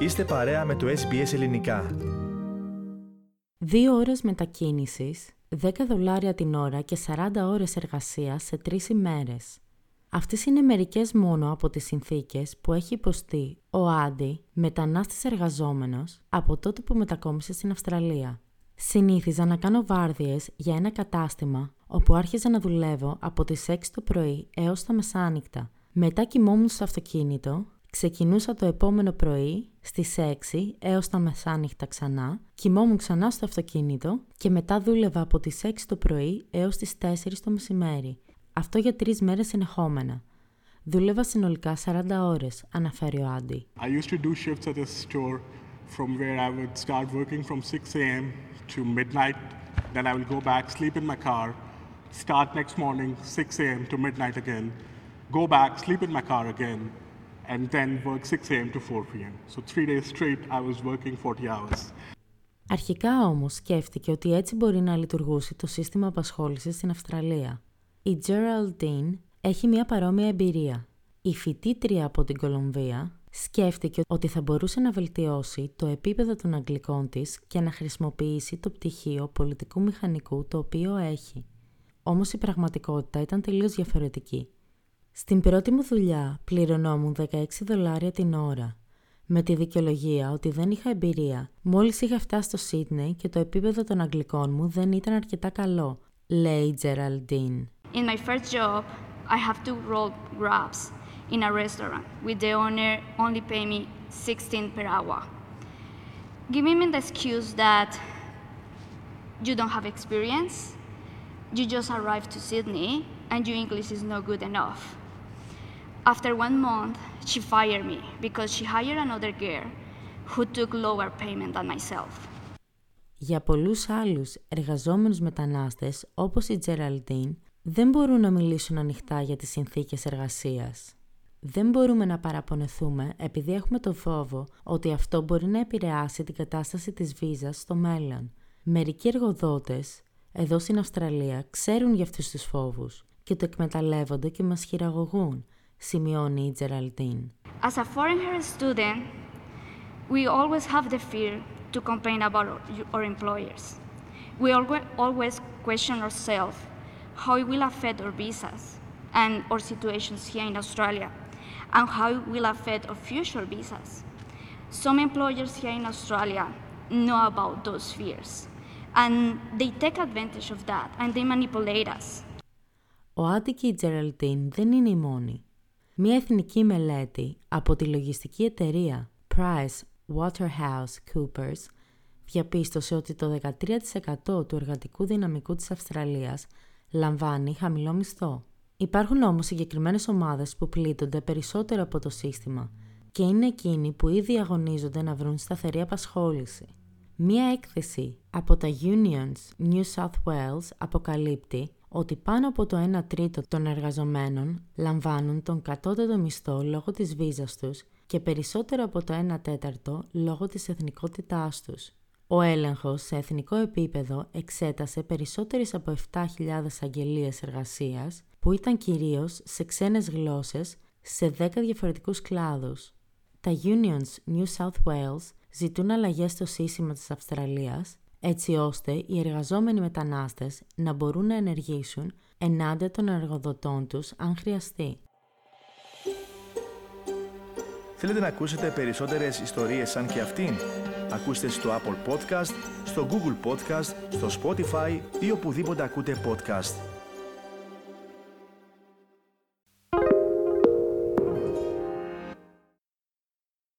Είστε παρέα με το SBS Ελληνικά. Δύο ώρες μετακίνησης, 10 δολάρια την ώρα και 40 ώρες εργασίας σε τρεις ημέρες. Αυτές είναι μερικές μόνο από τις συνθήκες που έχει υποστεί ο Άντι, μετανάστης εργαζόμενος, από τότε που μετακόμισε στην Αυστραλία. Συνήθιζα να κάνω βάρδιες για ένα κατάστημα όπου άρχιζα να δουλεύω από τις 6 το πρωί έως τα μεσάνυχτα. Μετά κοιμόμουν στο αυτοκίνητο, ξεκινούσα το επόμενο πρωί στις 6 έως τα μεσάνυχτα ξανά, κοιμόμουν ξανά στο αυτοκίνητο και μετά δούλευα από τις 6 το πρωί έως τις 4 το μεσημέρι. Αυτό για τρεις μέρες συνεχόμενα. Δούλευα συνολικά 40 ώρες, αναφέρει ο Άντι. I used to do shifts at a store from where I would start working from 6 a.m. to midnight. Then I will go back, sleep in my car, start next morning 6 a.m. to midnight again, go back, sleep in my car again, and then work 6 a.m. to 4 p.m. So three days straight I was working 40 hours. Αρχικά όμως σκέφτηκε ότι έτσι μπορεί να λειτουργούσε το σύστημα απασχόλησης στην Αυστραλία. Η Geraldine έχει μια παρόμοια εμπειρία. Η φοιτήτρια από την Κολομβία σκέφτηκε ότι θα μπορούσε να βελτιώσει το επίπεδο των αγγλικών της και να χρησιμοποιήσει το πτυχίο πολιτικού μηχανικού το οποίο έχει. Όμως η πραγματικότητα ήταν τελείως διαφορετική. Στην πρώτη μου δουλειά πληρωνόμουν 16 δολάρια την ώρα, με τη δικαιολογία ότι δεν είχα εμπειρία. Μόλις είχα φτάσει στο Σίδνεϊ και το επίπεδο των αγγλικών μου δεν ήταν αρκετά καλό, λέει η Geraldine. In my first job, I have to roll grabs in a restaurant with the owner only pay me 16 per hour. Giving me the excuse that you don't have experience, you just arrived to Sydney and your English is not good enough. After one month, she fired me because she hired another girl who took lower payment than myself. Για πολλούς άλλους εργαζόμενους μετανάστες όπως η Geraldine δεν μπορούν να μιλήσουν ανοιχτά για τις συνθήκες εργασίας. Δεν μπορούμε να παραπονεθούμε επειδή έχουμε το φόβο ότι αυτό μπορεί να επηρεάσει την κατάσταση της βίζας στο μέλλον. Μερικοί εργοδότες, εδώ στην Αυστραλία, ξέρουν για αυτούς τους φόβους και το εκμεταλλεύονται και μας χειραγωγούν, σημειώνει η Geraldine. As a foreign hair student, we always have the fear to complain about our, our employers. We alwa- always question ourselves how it will affect our visas and our situations here in Australia, and how it will affect our future visas. Some employers here in Australia know about those fears, and they take advantage of that and they manipulate us. Ο Άντι και η Geraldine δεν είναι οι μόνοι. Μία εθνική μελέτη από τη λογιστική εταιρεία Price Waterhouse Coopers διαπίστωσε ότι το 13% του εργατικού δυναμικού της Αυστραλίας λαμβάνει χαμηλό μισθό. Υπάρχουν όμως συγκεκριμένες ομάδες που πλήττονται περισσότερο από το σύστημα και είναι εκείνοι που ήδη αγωνίζονται να βρουν σταθερή απασχόληση. Μία έκθεση από τα Unions New South Wales αποκαλύπτει ότι πάνω από το 1 τρίτο των εργαζομένων λαμβάνουν τον κατώτατο μισθό λόγω της βίζας τους και περισσότερο από το 1 τέταρτο λόγω της εθνικότητάς τους. Ο έλεγχος σε εθνικό επίπεδο εξέτασε περισσότερες από 7.000 αγγελίες εργασίας που ήταν κυρίως σε ξένες γλώσσες σε 10 διαφορετικούς κλάδους. Τα Unions New South Wales ζητούν αλλαγές στο σύστημα της Αυστραλίας έτσι ώστε οι εργαζόμενοι μετανάστες να μπορούν να ενεργήσουν ενάντια των εργοδοτών τους αν χρειαστεί. Θέλετε να ακούσετε περισσότερες ιστορίες σαν και αυτήν; Ακούστε στο Apple Podcast, στο Google Podcast, στο Spotify ή οπουδήποτε ακούτε podcast.